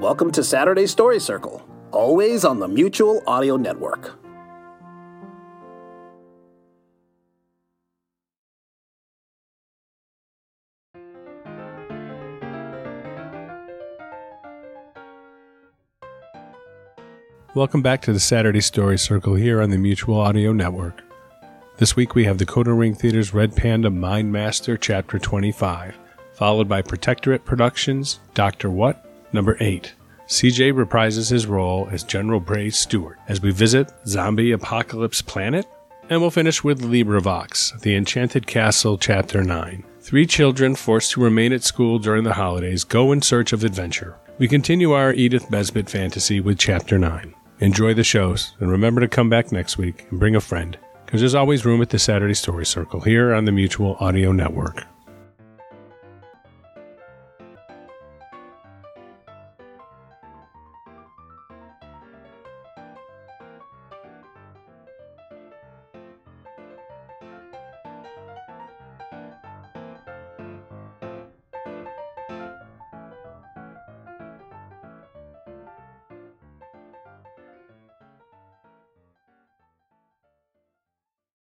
Welcome to Saturday Story Circle, always on the Mutual Audio Network. Welcome back to the Saturday Story Circle here on the Mutual Audio Network. This week we have Decoder Ring Theater's Red Panda Mind Master Chapter 25, followed by Protectorate Productions Dr. What? Number 8. CJ reprises his role as General Bray Stewart as we visit Zombie Apocalypse Planet, and we'll finish with LibriVox, The Enchanted Castle Chapter 9. Three children forced to remain at school during the holidays go in search of adventure. We continue our Edith Nesbit fantasy with Chapter 9. Enjoy the shows, and remember to come back next week and bring a friend, because there's always room at the Saturday Story Circle here on the Mutual Audio Network.